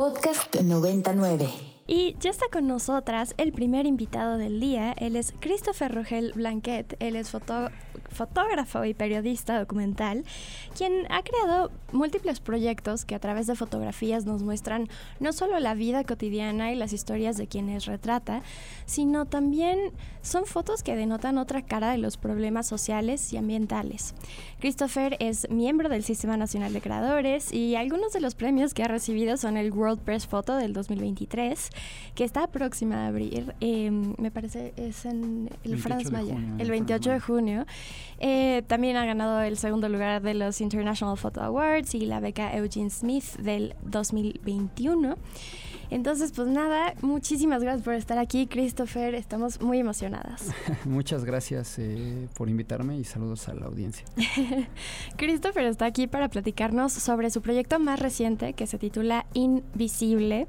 Podcast 99. Y ya está con nosotras el primer invitado del día. Él es Christopher Rogel Blanquet. Él es fotógrafo y periodista documental, quien ha creado múltiples proyectos que a través de fotografías nos muestran no solo la vida cotidiana y las historias de quienes retrata, sino también son fotos que denotan otra cara de los problemas sociales y ambientales. Christopher es miembro del Sistema Nacional de Creadores y algunos de los premios que ha recibido son el World Press Photo del 2023 que está próxima a abrir, em, me parece es en el Franz Mayer, el 28 de junio. Eh, también ha ganado el segundo lugar de los International Photo Awards y la beca Eugene Smith del 2021. Entonces, pues nada, muchísimas gracias por estar aquí, Christopher. Estamos muy emocionadas. Muchas gracias eh, por invitarme y saludos a la audiencia. Christopher está aquí para platicarnos sobre su proyecto más reciente que se titula Invisible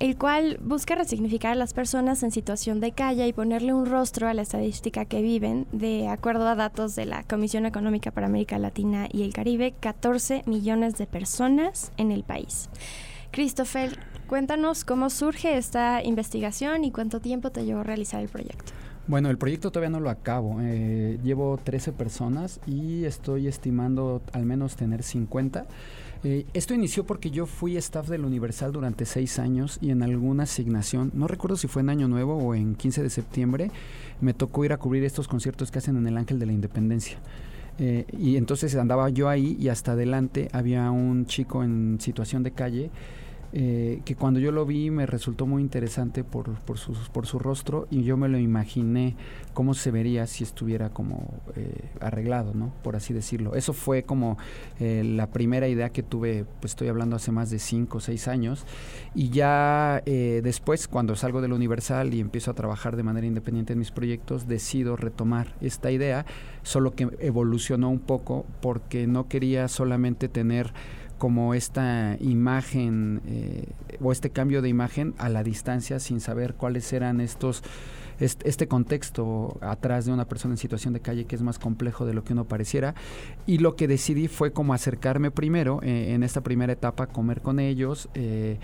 el cual busca resignificar a las personas en situación de calle y ponerle un rostro a la estadística que viven. De acuerdo a datos de la Comisión Económica para América Latina y el Caribe, 14 millones de personas en el país. Christopher, cuéntanos cómo surge esta investigación y cuánto tiempo te llevó a realizar el proyecto. Bueno, el proyecto todavía no lo acabo. Eh, llevo 13 personas y estoy estimando al menos tener 50. Eh, esto inició porque yo fui staff del Universal durante seis años y en alguna asignación, no recuerdo si fue en Año Nuevo o en 15 de septiembre, me tocó ir a cubrir estos conciertos que hacen en el Ángel de la Independencia. Eh, y entonces andaba yo ahí y hasta adelante había un chico en situación de calle eh, que cuando yo lo vi me resultó muy interesante por, su, rostro y yo me lo imaginé cómo se vería si estuviera como eh, arreglado, ¿no? Por así decirlo. Eso fue como eh, la primera idea que tuve, pues estoy hablando hace más de cinco o seis años y ya después cuando salgo del Universal y empiezo a trabajar de manera independiente en mis proyectos, decido retomar esta idea, solo que evolucionó un poco porque no quería solamente tener como esta imagen eh, o este cambio de imagen a la distancia sin saber cuáles eran estos este, contexto atrás de una persona en situación de calle que es más complejo de lo que uno pareciera. Y lo que decidí fue como acercarme primero eh, en esta primera etapa comer con ellos eh,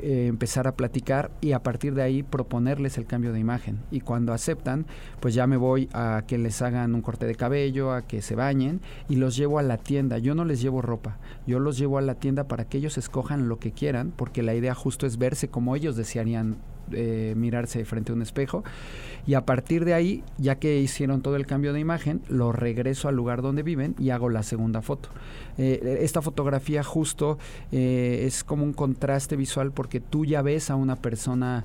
eh, empezar a platicar y a partir de ahí proponerles el cambio de imagen. Y cuando aceptan, pues ya me voy a que les hagan un corte de cabello, a que se bañen y los llevo a la tienda. Yo no les llevo ropa, yo los llevo a la tienda para que ellos escojan lo que quieran, porque la idea justo es verse como ellos desearían eh, mirarse frente a un espejo y a partir de ahí, ya que hicieron todo el cambio de imagen, lo regreso al lugar donde viven y hago la segunda foto. Eh, esta fotografía justo eh, es como un contraste visual porque tú ya ves a una persona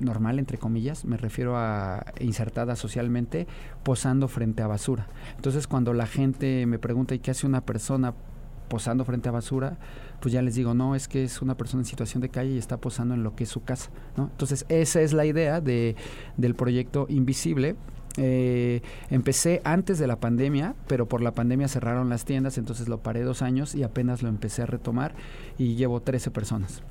normal, entre comillas, me refiero a insertada socialmente, posando frente a basura. Entonces cuando la gente me pregunta, ¿y qué hace una persona posando frente a basura? Pues ya les digo, no, es que es una persona en situación de calle y está posando en lo que es su casa, ¿no? Entonces, esa es la idea de, del proyecto Invisible. Eh, empecé antes de la pandemia, pero por la pandemia cerraron las tiendas, entonces lo paré dos años y apenas lo empecé a retomar y llevo 13 personas.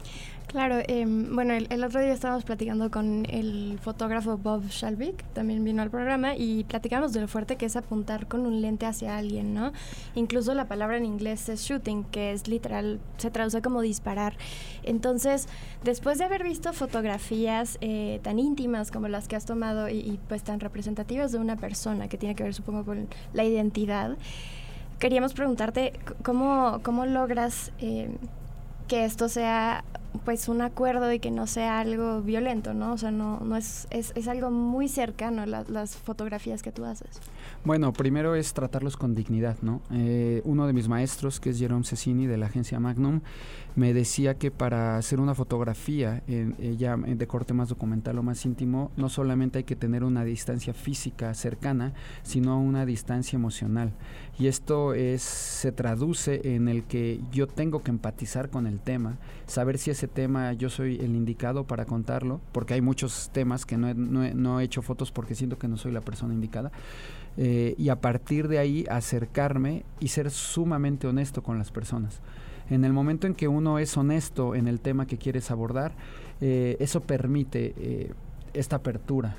Claro, em, bueno, el, otro día estábamos platicando con el fotógrafo Bob Shalvik, también vino al programa, y platicamos de lo fuerte que es apuntar con un lente hacia alguien, ¿no? Incluso la palabra en inglés es shooting, que es literal, se traduce como disparar. Entonces, después de haber visto fotografías eh, tan íntimas como las que has tomado y, pues tan representativas de una persona, que tiene que ver supongo con la identidad, queríamos preguntarte cómo, cómo logras... Eh, que esto sea pues un acuerdo y que no sea algo violento, ¿no? O sea, no, no es, es, es algo muy cercano las fotografías que tú haces. Bueno, primero es tratarlos con dignidad, ¿no? Eh, uno de mis maestros, que es Jerome Cecchini de la agencia Magnum, me decía que para hacer una fotografía eh, ya de corte más documental o más íntimo, no solamente hay que tener una distancia física cercana, sino una distancia emocional. Y esto es, se traduce en el que yo tengo que empatizar con el tema, saber si ese tema yo soy el indicado para contarlo, porque hay muchos temas que no he, no he hecho fotos porque siento que no soy la persona indicada eh, y a partir de ahí acercarme y ser sumamente honesto con las personas. En el momento en que uno es honesto en el tema que quieres abordar, eh, eso permite eh, esta apertura.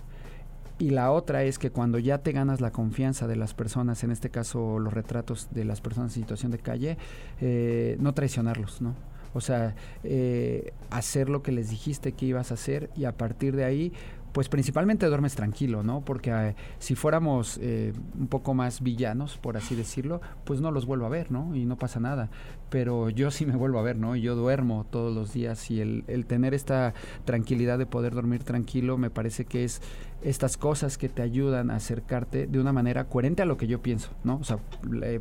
Y la otra es que cuando ya te ganas la confianza de las personas, en este caso los retratos de las personas en situación de calle, no traicionarlos, ¿no? O sea, hacer lo que les dijiste que ibas a hacer y a partir de ahí pues principalmente duermes tranquilo, ¿no? Porque eh, si fuéramos eh, un poco más villanos, por así decirlo, pues no los vuelvo a ver, ¿no? Y no pasa nada. Pero yo sí me vuelvo a ver, ¿no? Yo duermo todos los días y el, el tener esta tranquilidad de poder dormir tranquilo me parece que es estas cosas que te ayudan a acercarte de una manera coherente a lo que yo pienso, ¿no? O sea,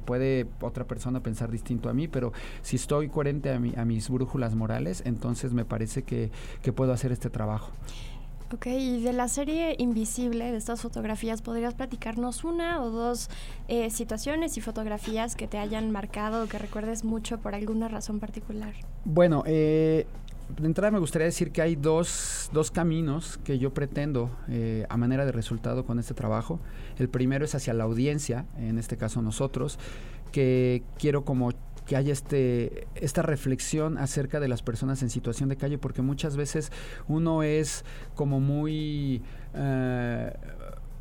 puede otra persona pensar distinto a mí, pero si estoy coherente a, mi, a mis brújulas morales, entonces me parece que, que puedo hacer este trabajo. Ok, y de la serie Invisible, de estas fotografías, ¿podrías platicarnos una o dos eh, situaciones y fotografías que te hayan marcado o que recuerdes mucho por alguna razón particular? Bueno, eh, de entrada me gustaría decir que hay dos, dos caminos que yo pretendo eh, a manera de resultado con este trabajo. El primero es hacia la audiencia, en este caso nosotros, que quiero como que haya este, esta reflexión acerca de las personas en situación de calle, porque muchas veces uno es como muy... Uh,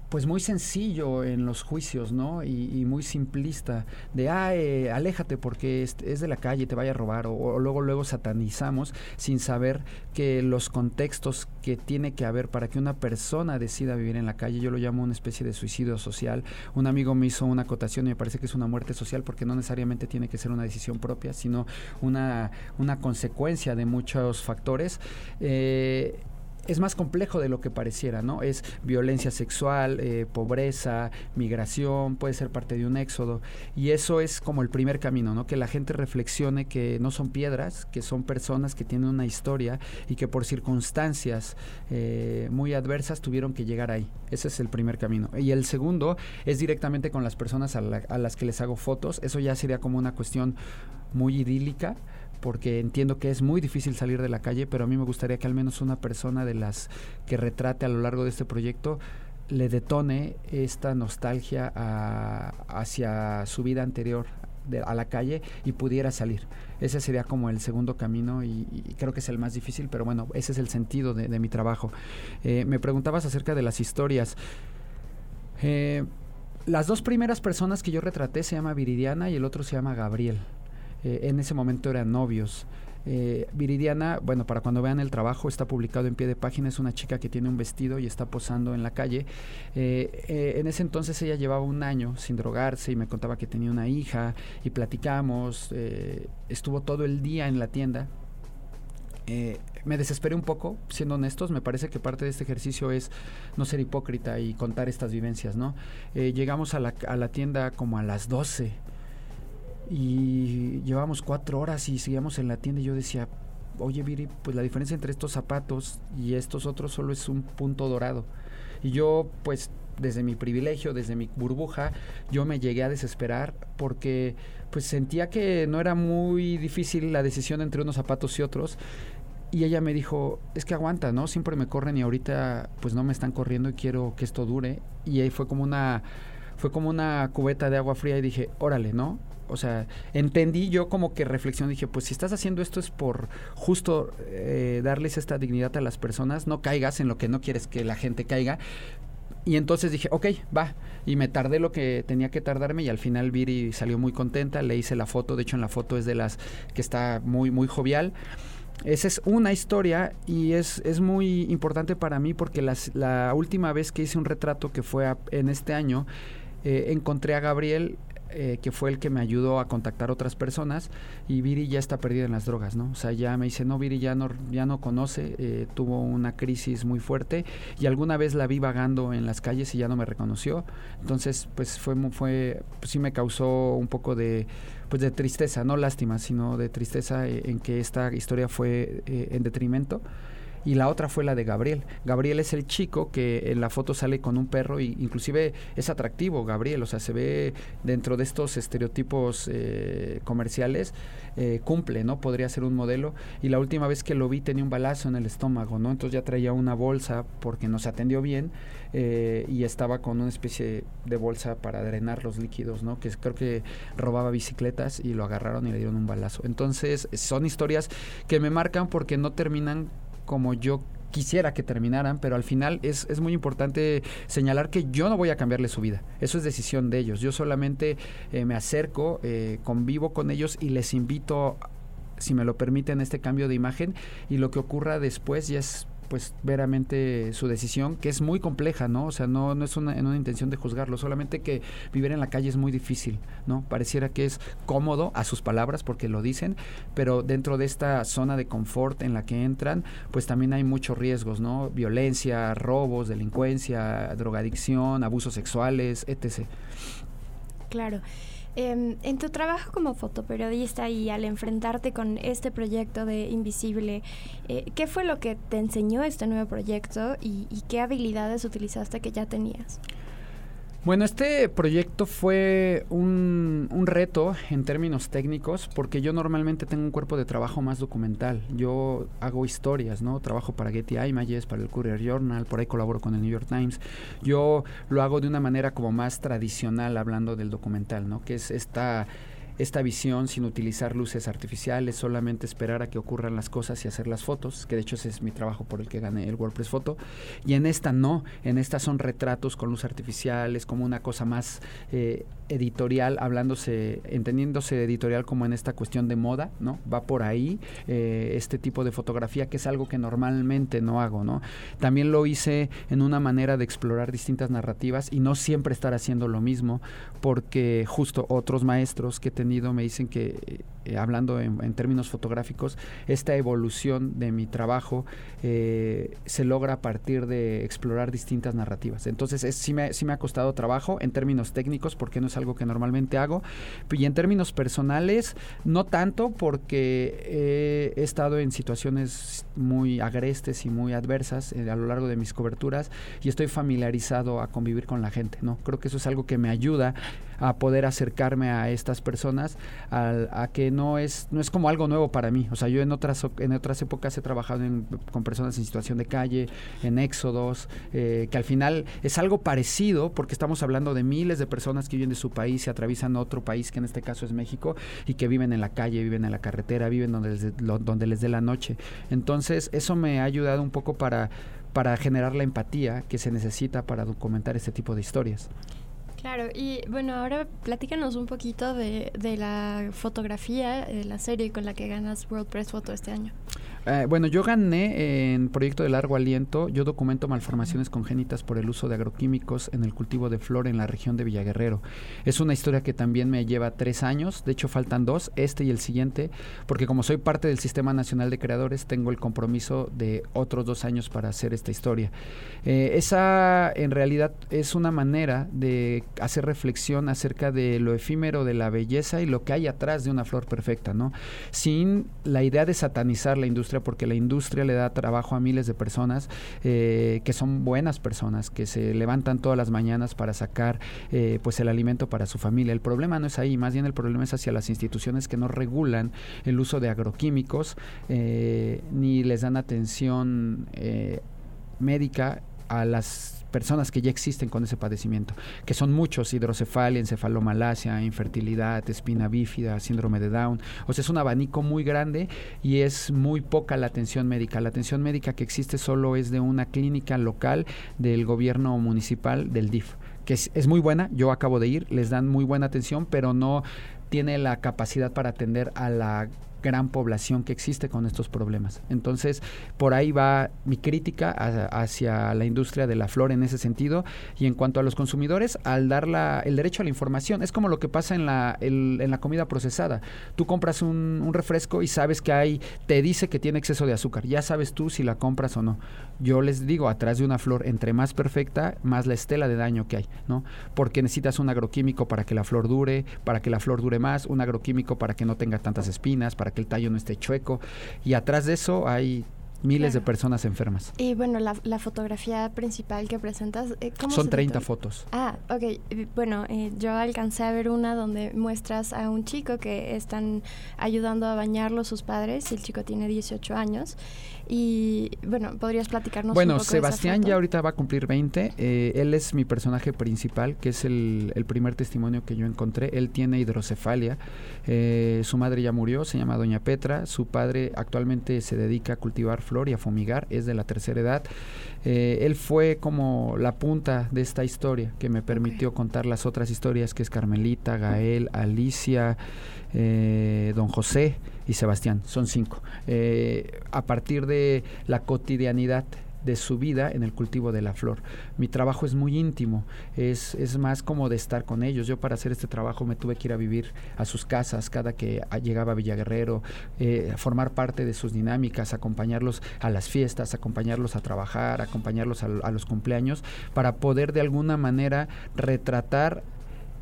pues muy sencillo en los juicios, ¿no? Y, muy simplista, de, ah, eh, aléjate porque es, de la calle, te vaya a robar, o, luego, luego satanizamos sin saber que los contextos que tiene que haber para que una persona decida vivir en la calle, yo lo llamo una especie de suicidio social. Un amigo me hizo una acotación y me parece que es una muerte social porque no necesariamente tiene que ser una decisión propia, sino una, una consecuencia de muchos factores. Eh, es más complejo de lo que pareciera, ¿no? Es violencia sexual, eh, pobreza, migración, puede ser parte de un éxodo. Y eso es como el primer camino, ¿no? Que la gente reflexione que no son piedras, que son personas que tienen una historia y que por circunstancias eh, muy adversas tuvieron que llegar ahí. Ese es el primer camino. Y el segundo es directamente con las personas a, a las que les hago fotos. Eso ya sería como una cuestión muy idílica porque entiendo que es muy difícil salir de la calle, pero a mí me gustaría que al menos una persona de las que retrate a lo largo de este proyecto le detone esta nostalgia hacia su vida anterior a la calle y pudiera salir. Ese sería como el segundo camino y, creo que es el más difícil, pero bueno, ese es el sentido de, mi trabajo. Eh, me preguntabas acerca de las historias. Eh, las dos primeras personas que yo retraté se llama Viridiana y el otro se llama Gabriel. Eh, en ese momento eran novios. Eh, Viridiana, bueno, para cuando vean el trabajo, está publicado en pie de página, es una chica que tiene un vestido y está posando en la calle. Eh, en ese entonces ella llevaba un año sin drogarse y me contaba que tenía una hija y platicamos, estuvo todo el día en la tienda. me desesperé un poco, siendo honestos, me parece que parte de este ejercicio es no ser hipócrita y contar estas vivencias, ¿no? llegamos a la, a la tienda como a las 12 y llevábamos cuatro horas y seguíamos en la tienda y yo decía, oye Viri, pues la diferencia entre estos zapatos y estos otros solo es un punto dorado. Y yo pues desde mi privilegio, desde mi burbuja, yo me llegué a desesperar porque pues sentía que no era muy difícil la decisión entre unos zapatos y otros. Y ella me dijo, es que aguanta, ¿no? Siempre me corren y ahorita pues no me están corriendo y quiero que esto dure. Y ahí fue como una, fue como una cubeta de agua fría y dije, órale, ¿no? O sea, entendí yo como que reflexión, dije, pues si estás haciendo esto es por justo eh, darles esta dignidad a las personas, no caigas en lo que no quieres que la gente caiga. Y entonces dije, ok, va. Y me tardé lo que tenía que tardarme y al final Viri salió muy contenta, le hice la foto, de hecho en la foto es de las que está muy, muy jovial. Esa es una historia y es, es muy importante para mí porque las, la última vez que hice un retrato, que fue en este año, eh, encontré a Gabriel eh, que fue el que me ayudó a contactar otras personas y Viri ya está perdida en las drogas, ¿no? O sea, ya me dice, no, Viri ya no, ya no conoce, eh, tuvo una crisis muy fuerte y alguna vez la vi vagando en las calles y ya no me reconoció. Entonces, pues fue, fue pues sí me causó un poco de, pues de tristeza, no lástima, sino de tristeza eh, en que esta historia fue en detrimento y la otra fue la de Gabriel. Gabriel es el chico que en la foto sale con un perro y inclusive es atractivo Gabriel, o sea, se ve dentro de estos estereotipos eh, comerciales, eh, cumple, ¿no? Podría ser un modelo. Y la última vez que lo vi tenía un balazo en el estómago, ¿no? Entonces ya traía una bolsa porque nos atendió bien eh, y estaba con una especie de bolsa para drenar los líquidos, ¿no? Que creo que robaba bicicletas y lo agarraron y le dieron un balazo. Entonces son historias que me marcan porque no terminan como yo quisiera que terminaran, pero al final es, es, muy importante señalar que yo no voy a cambiarle su vida. Eso es decisión de ellos. Yo solamente eh, me acerco, eh, convivo con ellos y les invito si me lo permiten, este cambio de imagen y lo que ocurra después ya es pues veramente su decisión, que es muy compleja, ¿no? O sea, no, no es una, en una intención de juzgarlo, solamente que vivir en la calle es muy difícil, ¿no? Pareciera que es cómodo a sus palabras porque lo dicen, pero dentro de esta zona de confort en la que entran, pues también hay muchos riesgos, ¿no? Violencia, robos, delincuencia, drogadicción, abusos sexuales, etc. Claro. Em, en tu trabajo como fotoperiodista y al enfrentarte con este proyecto de Invisible, eh, ¿qué fue lo que te enseñó este nuevo proyecto y, y qué habilidades utilizaste que ya tenías? Bueno, este proyecto fue un, reto en términos técnicos porque yo normalmente tengo un cuerpo de trabajo más documental. Yo hago historias, ¿no? Trabajo para Getty Images, para el Courier Journal, por ahí colaboro con el New York Times. Yo lo hago de una manera como más tradicional hablando del documental, ¿no? Que es esta esta visión sin utilizar luces artificiales, solamente esperar a que ocurran las cosas y hacer las fotos, que de hecho ese es mi trabajo por el que gané el WordPress Photo. Y en esta no, en esta son retratos con luz artificiales, como una cosa más eh, editorial, hablándose, entendiéndose editorial como en esta cuestión de moda, ¿no? Va por ahí eh, este tipo de fotografía que es algo que normalmente no hago, ¿no? También lo hice en una manera de explorar distintas narrativas y no siempre estar haciendo lo mismo, porque justo otros maestros que he me dicen que eh, hablando en, términos fotográficos, esta evolución de mi trabajo eh, se logra a partir de explorar distintas narrativas. Entonces, es, sí, me, sí me ha costado trabajo en términos técnicos, porque no es algo que normalmente hago, y en términos personales, no tanto, porque he estado en situaciones muy agrestes y muy adversas eh, a lo largo de mis coberturas y estoy familiarizado a convivir con la gente, ¿no? Creo que eso es algo que me ayuda a poder acercarme a estas personas, a, a que no es, no es como algo nuevo para mí. O sea, yo en otras, en otras épocas he trabajado en, con personas en situación de calle, en éxodos, eh, que al final es algo parecido porque estamos hablando de miles de personas que viven de su país y atraviesan otro país, que en este caso es México, y que viven en la calle, viven en la carretera, viven donde les, lo, donde les dé la noche. Entonces, eso me ha ayudado un poco para para generar la empatía que se necesita para documentar este tipo de historias. Claro, y bueno, ahora platícanos un poquito de, de la fotografía, de la serie con la que ganas World Press Photo este año. Eh, bueno, yo gané en proyecto de largo aliento. Yo documento malformaciones congénitas por el uso de agroquímicos en el cultivo de flor en la región de Villaguerrero. Es una historia que también me lleva tres años. De hecho, faltan dos, este y el siguiente, porque como soy parte del Sistema Nacional de Creadores, tengo el compromiso de otros dos años para hacer esta historia. Eh, esa, en realidad, es una manera de hacer reflexión acerca de lo efímero de la belleza y lo que hay atrás de una flor perfecta, ¿no? Sin la idea de satanizar la industria porque la industria le da trabajo a miles de personas eh, que son buenas personas, que se levantan todas las mañanas para sacar eh, pues el alimento para su familia. El problema no es ahí, más bien el problema es hacia las instituciones que no regulan el uso de agroquímicos eh, ni les dan atención médica a las personas que ya existen con ese padecimiento, que son muchos, hidrocefalia, encefalomalacia, infertilidad, espina bífida, síndrome de Down. O sea, es un abanico muy grande y es muy poca la atención médica. La atención médica que existe solo es de una clínica local del gobierno municipal del DIF que es, es, muy buena, yo acabo de ir, les dan muy buena atención, pero no tiene la capacidad para atender a la gran población que existe con estos problemas. Entonces, por ahí va mi crítica hacia la industria de la flor en ese sentido. Y en cuanto a los consumidores, al dar el derecho a la información, es como lo que pasa en la, en la comida procesada. Tú compras un, un, refresco y sabes que hay, te dice que tiene exceso de azúcar. Ya sabes tú si la compras o no. Yo les digo, atrás de una flor, entre más perfecta, más la estela de daño que hay, ¿no? Porque necesitas un agroquímico para que la flor dure, para que la flor dure más, un agroquímico para que no tenga tantas espinas, para que el tallo no esté chueco. Y atrás de eso hay miles claro. de personas enfermas. Y bueno, la, la fotografía principal que presentas, eh, ¿cómo Son 30 fotos. Ah, ok. Bueno, eh, yo alcancé a ver una donde muestras a un chico que están ayudando a bañarlo sus padres y el chico tiene 18 años. Y bueno, ¿podrías platicarnos bueno, un poco Sebastián de esa ya ahorita va a cumplir 20. Eh, él es mi personaje principal, que es el, el, primer testimonio que yo encontré. Él tiene hidrocefalia. Eh, su madre ya murió, se llama Doña Petra. Su padre actualmente se dedica a cultivar flor y a fumigar, es de la tercera edad. Eh, él fue como la punta de esta historia que me permitió contar las otras historias, que es Carmelita, Gael, Alicia, eh, Don José y Sebastián, son cinco. Eh, a partir de la cotidianidad de su vida en el cultivo de la flor. Mi trabajo es muy íntimo, es, es, más como de estar con ellos. Yo para hacer este trabajo me tuve que ir a vivir a sus casas cada que llegaba a Villaguerrero, eh, formar parte de sus dinámicas, acompañarlos a las fiestas, acompañarlos a trabajar, acompañarlos a, a los cumpleaños, para poder de alguna manera retratar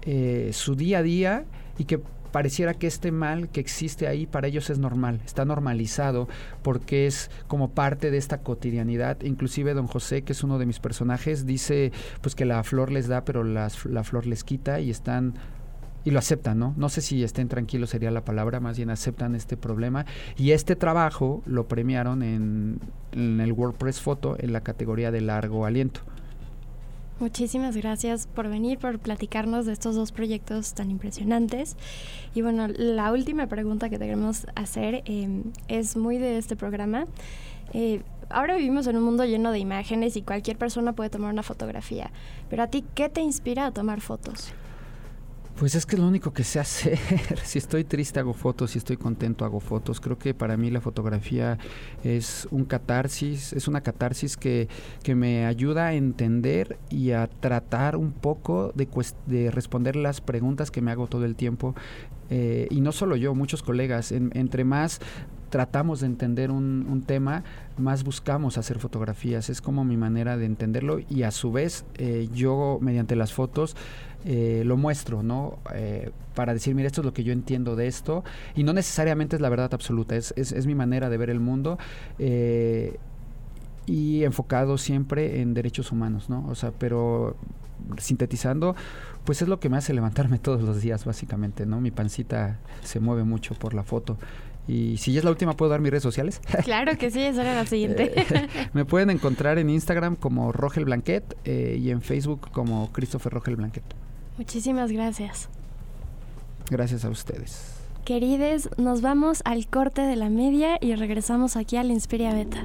eh, su día a día y que pareciera que este mal que existe ahí para ellos es normal, está normalizado porque es como parte de esta cotidianidad. Inclusive don José, que es uno de mis personajes, dice pues que la flor les da, pero la flor les quita y están y lo aceptan, ¿no? No sé si estén tranquilos sería la palabra, más bien aceptan este problema. Y este trabajo lo premiaron en, en el WordPress Photo en la categoría de largo aliento. Muchísimas gracias por venir, por platicarnos de estos dos proyectos tan impresionantes. Y bueno, la última pregunta que queremos hacer em, es muy de este programa. Eh, ahora vivimos en un mundo lleno de imágenes y cualquier persona puede tomar una fotografía, pero a ti, ¿qué te inspira a tomar fotos? Pues es que lo único que sé hacer. si estoy triste hago fotos, si estoy contento hago fotos. Creo que para mí la fotografía es un catarsis, es una catarsis que, que me ayuda a entender y a tratar un poco de, de responder las preguntas que me hago todo el tiempo. Eh, y no solo yo, muchos colegas. entre más tratamos de entender un, tema, más buscamos hacer fotografías. Es como mi manera de entenderlo y a su vez eh, yo mediante las fotos eh, lo muestro, ¿no? Eh, para decir, mira, esto es lo que yo entiendo de esto, y no necesariamente es la verdad absoluta, es, es, mi manera de ver el mundo. Y enfocado siempre en derechos humanos, ¿no? O sea, pero sintetizando, pues es lo que me hace levantarme todos los días, básicamente, ¿no? Mi pancita se mueve mucho por la foto. Y si ya es la última, ¿puedo dar mis redes sociales? Claro que sí, esa era la siguiente. me pueden encontrar en Instagram como Rogel Blanquet y en Facebook como Christopher Rogel Blanquet. Muchísimas gracias. Gracias a ustedes. Querides, nos vamos al corte de la media y regresamos aquí al Inspiria Beta.